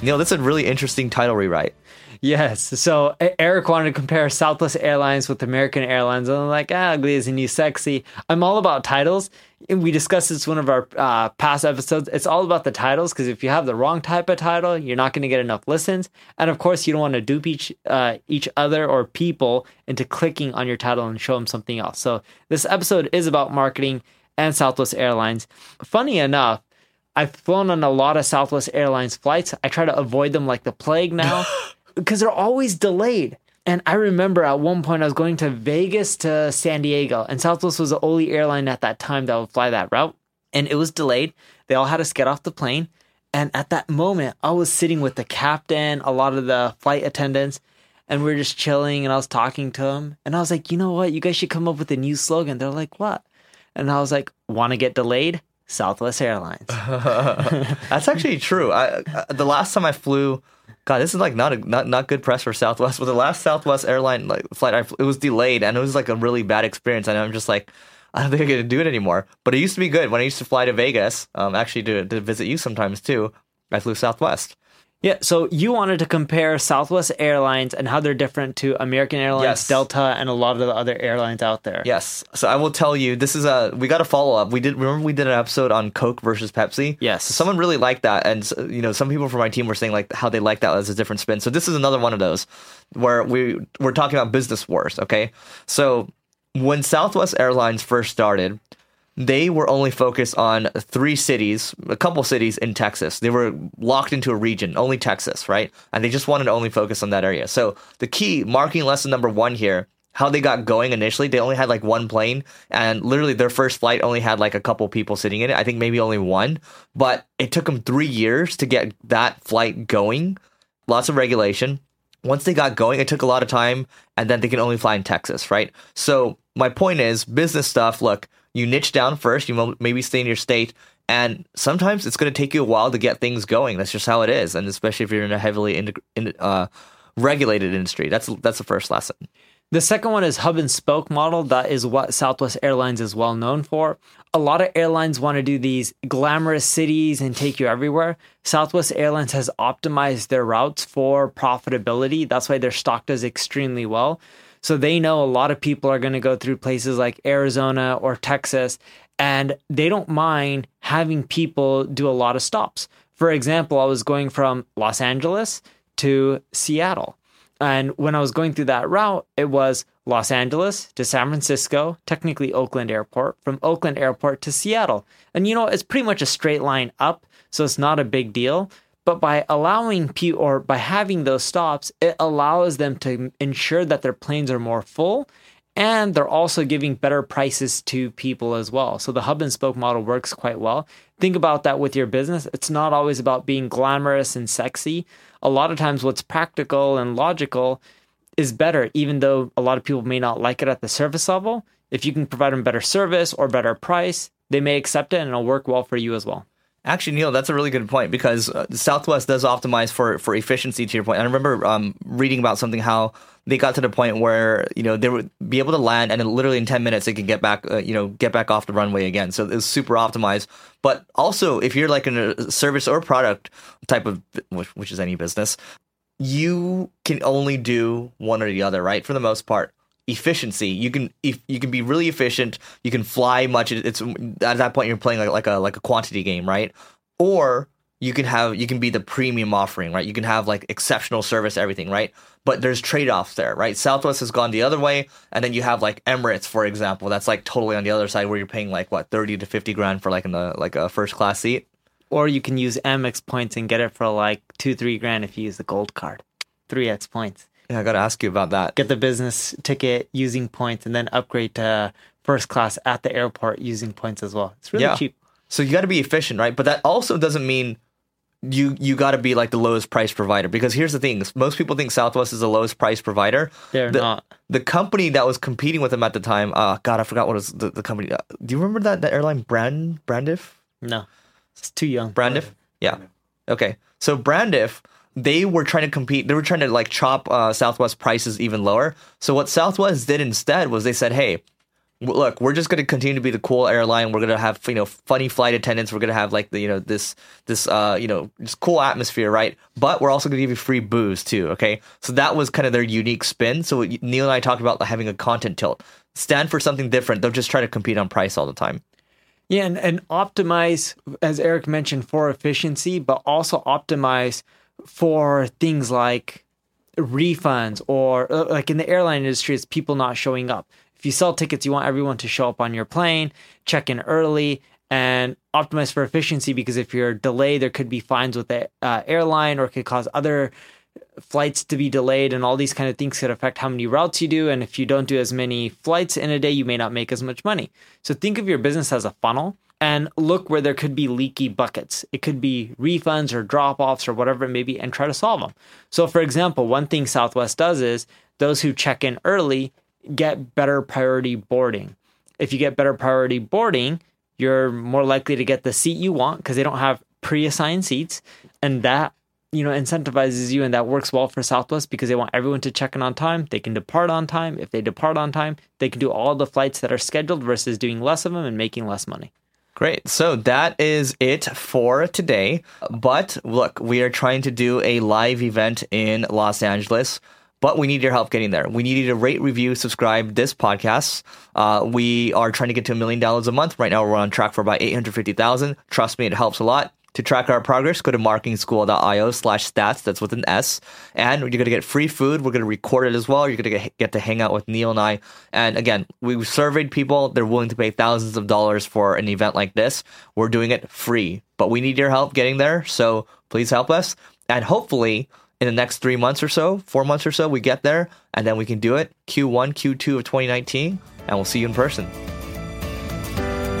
Neil, that's a really interesting title rewrite. Yes. So Eric wanted to compare Southwest Airlines with American Airlines. And I'm like, ah, ugly is a new sexy. I'm all about titles. And we discussed this one of our uh, past episodes. It's all about the titles because if you have the wrong type of title, you're not going to get enough listens. And of course, you don't want to dupe each uh, each other or people into clicking on your title and show them something else. So this episode is about marketing and Southwest Airlines. Funny enough, I've flown on a lot of Southwest Airlines flights. I try to avoid them like the plague now because they're always delayed. And I remember at one point I was going to Vegas to San Diego, and Southwest was the only airline at that time that would fly that route. And it was delayed. They all had us get off the plane. And at that moment, I was sitting with the captain, a lot of the flight attendants, and we are just chilling. And I was talking to them. And I was like, you know what? You guys should come up with a new slogan. They're like, what? And I was like, want to get delayed? Southwest Airlines. That's actually true. I, I, the last time I flew, God, this is like not a, not not good press for Southwest. But the last Southwest airline like flight, I, it was delayed and it was like a really bad experience. And I'm just like, I don't think I can do it anymore. But it used to be good when I used to fly to Vegas, um, actually to to visit you sometimes too. I flew Southwest. Yeah, so you wanted to compare Southwest Airlines and how they're different to American Airlines, yes. Delta, and a lot of the other airlines out there. Yes. So I will tell you, this is a we got a follow up. We did remember we did an episode on Coke versus Pepsi. Yes. So someone really liked that, and you know some people from my team were saying like how they like that as a different spin. So this is another one of those where we we're talking about business wars. Okay, so when Southwest Airlines first started, they were only focused on three cities, a couple cities in Texas. They were locked into a region, only Texas, right? And they just wanted to only focus on that area. So the key marketing lesson number one here how they got going initially, they only had like one plane, and literally their first flight only had like a couple people sitting in it. I think maybe only one, but it took them three years to get that flight going. Lots of regulation. Once they got going, it took a lot of time, and then they can only fly in Texas, right? So my point is, business stuff. Look, you niche down first, you maybe stay in your state, and sometimes it's going to take you a while to get things going. That's just how it is, and especially if you're in a heavily in, in, uh, regulated industry. That's that's the first lesson. The second one is hub and spoke model. That is what Southwest Airlines is well known for. A lot of airlines want to do these glamorous cities and take you everywhere. Southwest Airlines has optimized their routes for profitability. That's why their stock does extremely well. So they know a lot of people are going to go through places like Arizona or Texas, and they don't mind having people do a lot of stops. For example, I was going from Los Angeles to Seattle. And when I was going through that route, it was Los Angeles to San Francisco, technically Oakland Airport, from Oakland Airport to Seattle. And you know, it's pretty much a straight line up, so it's not a big deal. But by allowing people or by having those stops, it allows them to ensure that their planes are more full and they're also giving better prices to people as well. So the hub and spoke model works quite well. Think about that with your business. It's not always about being glamorous and sexy. A lot of times, what's practical and logical is better, even though a lot of people may not like it at the service level. If you can provide them better service or better price, they may accept it and it'll work well for you as well. Actually, Neil, that's a really good point because uh, Southwest does optimize for for efficiency. To your point, I remember um, reading about something how they got to the point where you know they would be able to land, and literally in ten minutes they can get back, uh, you know, get back off the runway again. So it's super optimized. But also, if you're like in a service or product type of, which, which is any business, you can only do one or the other, right? For the most part. Efficiency. You can if you can be really efficient. You can fly much. It's at that point you're playing like, like a like a quantity game, right? Or you can have you can be the premium offering, right? You can have like exceptional service, everything, right? But there's trade offs there, right? Southwest has gone the other way, and then you have like Emirates, for example, that's like totally on the other side where you're paying like what thirty to fifty grand for like in the like a first class seat. Or you can use Amex points and get it for like two, three grand if you use the gold card. Three X points. Yeah, I got to ask you about that. Get the business ticket using points and then upgrade to first class at the airport using points as well. It's really Yeah. cheap. So you got to be efficient, right? But that also doesn't mean you you got to be like the lowest price provider because here's the thing: most people think Southwest is the lowest price provider. They're the, not. The company that was competing with them at the time, uh, God, I forgot what was the, the company. Uh, do you remember that that airline Brand Braniff? No. It's too young. Braniff? Yeah. Okay. So Braniff, they were trying to compete. They were trying to like chop uh, Southwest prices even lower. So what Southwest did instead was they said, "Hey, look, we're just going to continue to be the cool airline. We're going to have you know funny flight attendants. We're going to have like the you know this this uh you know just cool atmosphere, right? But we're also going to give you free booze too. Okay, so that was kind of their unique spin. So Neil and I talked about having a content tilt. Stand for something different. They'll just try to compete on price all the time. Yeah, and, and optimize, as Eric mentioned, for efficiency, but also optimize for things like refunds or uh, like in the airline industry, it's people not showing up. If you sell tickets, you want everyone to show up on your plane, check in early, and optimize for efficiency because if you're delayed, there could be fines with the uh, airline or it could cause other flights to be delayed and all these kind of things could affect how many routes you do and if you don't do as many flights in a day you may not make as much money so think of your business as a funnel and look where there could be leaky buckets. It could be refunds or drop-offs or whatever it may be and try to solve them so for example one thing southwest does is those who check in early get better priority boarding. If you get better priority boarding you're more likely to get the seat you want because they don't have pre-assigned seats and that you know incentivizes you and that works well for southwest because they want everyone to check in on time. They can depart on time. If they depart on time they can do all the flights that are scheduled versus doing less of them and making less money Great. So that is it for today. But look, we are trying to do a live event in Los Angeles. But we need your help getting there. We need you to rate, review, subscribe this podcast. Uh, we are trying to get to a million dollars a month. Right now, we're on track for about 850,000. Trust me, it helps a lot. To track our progress, go to marketingschool.io slash stats. That's with an S. And you're going to get free food. We're going to record it as well. You're going to get to hang out with Neil and I. And again, we surveyed people. They're willing to pay thousands of dollars for an event like this. We're doing it free, but we need your help getting there. So please help us. And hopefully, in the next three months or so, four months or so, we get there and then we can do it Q1, Q2 of 2019. And we'll see you in person.